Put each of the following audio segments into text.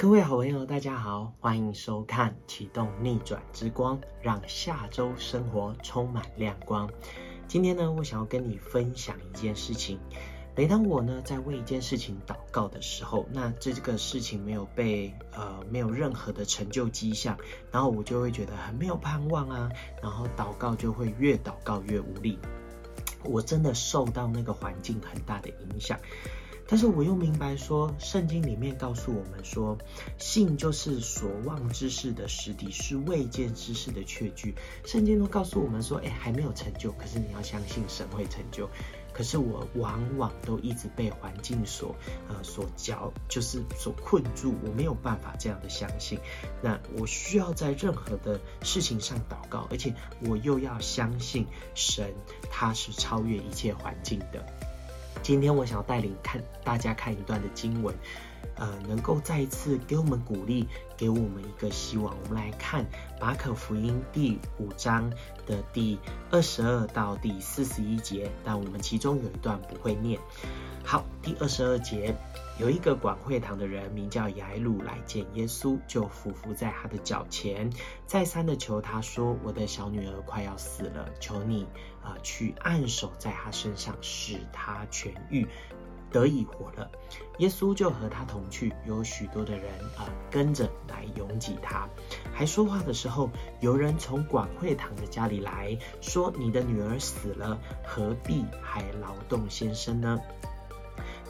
各位好朋友，大家好，欢迎收看《启动逆转之光》，让下周生活充满亮光。今天呢，我想要跟你分享一件事情。每当我呢在为一件事情祷告的时候，那这个事情没有被呃没有任何的成就迹象，然后我就会觉得很没有盼望啊，然后祷告就会越祷告越无力。我真的受到那个环境很大的影响。但是我又明白说，圣经里面告诉我们说，信就是所望之事的实底，是未见之事的确据。圣经都告诉我们说，哎，还没有成就，可是你要相信神会成就。可是我往往都一直被环境所呃所搅，就是所困住，我没有办法这样的相信。那我需要在任何的事情上祷告，而且我又要相信神，他是超越一切环境的。今天我想要带领看大家看一段的经文，呃，能够再一次给我们鼓励，给我们一个希望。我们来看马可福音第五章的第二十二到第四十一节，但我们其中有一段不会念。好，第二十二节，有一个管会堂的人名叫雅鲁来见耶稣，就俯伏在他的脚前，再三的求他说：“我的小女儿快要死了，求你啊去按手在她身上，使她痊愈，得以活了。”耶稣就和他同去，有许多的人啊跟着来拥挤他。还说话的时候，有人从管会堂的家里来说：“你的女儿死了，何必还劳动先生呢？”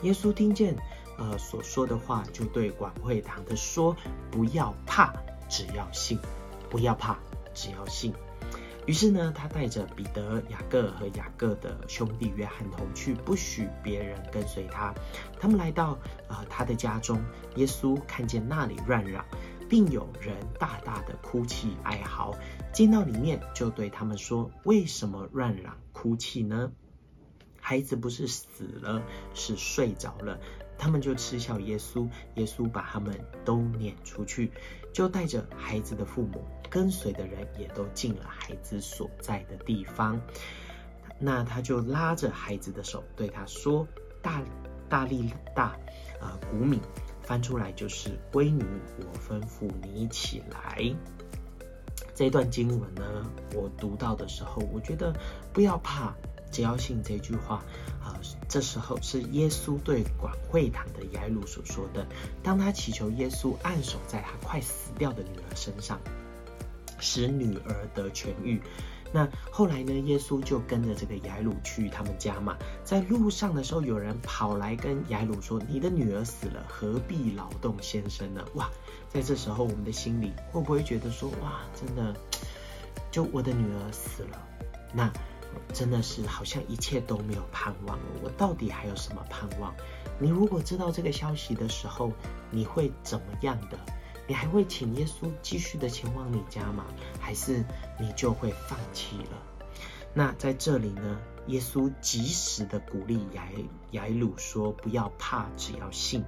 耶稣听见，呃所说的话，就对管会堂的说：“不要怕，只要信；不要怕，只要信。”于是呢，他带着彼得、雅各和雅各的兄弟约翰同去，不许别人跟随他。他们来到呃他的家中，耶稣看见那里乱嚷，并有人大大的哭泣哀嚎，进到里面就对他们说：“为什么乱嚷哭泣呢？”孩子不是死了，是睡着了。他们就嗤笑耶稣，耶稣把他们都撵出去，就带着孩子的父母跟随的人也都进了孩子所在的地方。那他就拉着孩子的手，对他说：“大大力大，呃，谷米翻出来就是闺女，我吩咐你起来。”这段经文呢，我读到的时候，我觉得不要怕。只要信这句话，啊，这时候是耶稣对管会堂的雅鲁所说的。当他祈求耶稣按手在他快死掉的女儿身上，使女儿得痊愈。那后来呢？耶稣就跟着这个雅鲁去他们家嘛。在路上的时候，有人跑来跟雅鲁说：“你的女儿死了，何必劳动先生呢？”哇，在这时候，我们的心里会不会觉得说：“哇，真的，就我的女儿死了，那？”真的是好像一切都没有盼望了。我到底还有什么盼望？你如果知道这个消息的时候，你会怎么样的？你还会请耶稣继续的前往你家吗？还是你就会放弃了？那在这里呢，耶稣及时的鼓励雅雅鲁说：“不要怕，只要信。”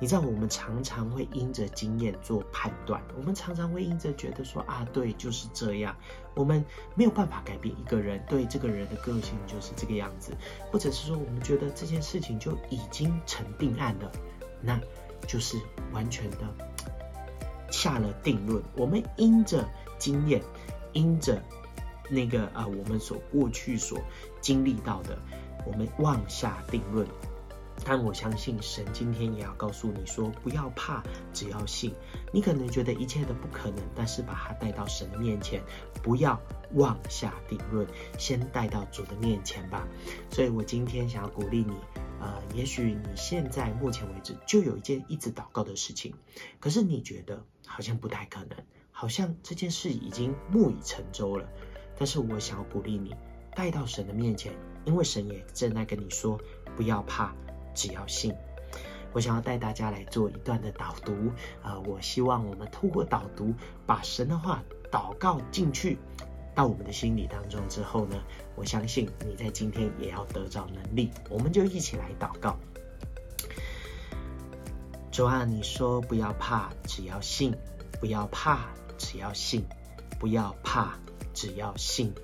你知道，我们常常会因着经验做判断，我们常常会因着觉得说啊，对，就是这样。我们没有办法改变一个人对这个人的个性就是这个样子，或者是说我们觉得这件事情就已经成定案了，那就是完全的下了定论。我们因着经验，因着那个啊，我们所过去所经历到的，我们妄下定论。但我相信神今天也要告诉你说，不要怕，只要信。你可能觉得一切的不可能，但是把它带到神的面前，不要妄下定论，先带到主的面前吧。所以我今天想要鼓励你，呃，也许你现在目前为止就有一件一直祷告的事情，可是你觉得好像不太可能，好像这件事已经木已成舟了。但是我想要鼓励你，带到神的面前，因为神也正在跟你说，不要怕。只要信，我想要带大家来做一段的导读啊！我希望我们透过导读，把神的话祷告进去到我们的心里当中之后呢，我相信你在今天也要得着能力。我们就一起来祷告。主啊，你说不要怕，只要信；不要怕，只要信；不要怕，只要信。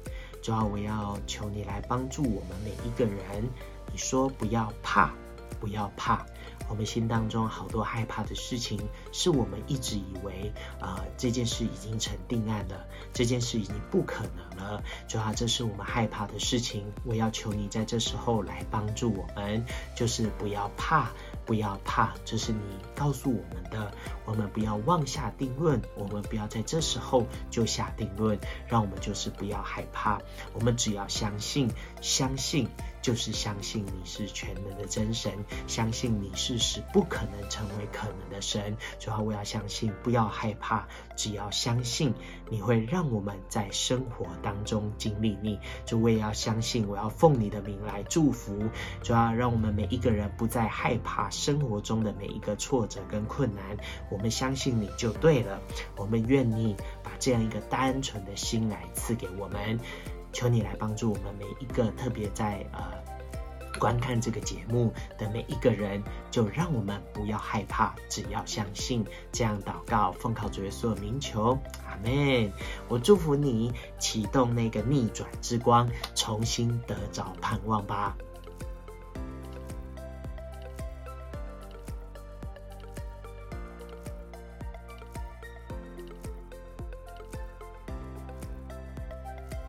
主啊，我要求你来帮助我们每一个人。你说不要怕。不要怕。我们心当中好多害怕的事情，是我们一直以为啊这件事已经成定案了，这件事已经不可能了。主要，这是我们害怕的事情，我要求你在这时候来帮助我们，就是不要怕。不要怕，这是你告诉我们的。我们不要妄下定论，我们不要在这时候就下定论。让我们就是不要害怕，我们只要相信，相信就是相信你是全能的真神，相信你是使不可能成为可能的神。最后我要相信，不要害怕，只要相信你会让我们在生活当中经历你。就我也要相信，我要奉你的名来祝福。主要让我们每一个人不再害怕。生活中的每一个挫折跟困难，我们相信你就对了。我们愿意把这样一个单纯的心来赐给我们，求你来帮助我们每一个，特别在呃观看这个节目的每一个人，就让我们不要害怕，只要相信。这样祷告，奉靠主耶稣的名求，阿门。我祝福你启动那个逆转之光，重新得着盼望吧。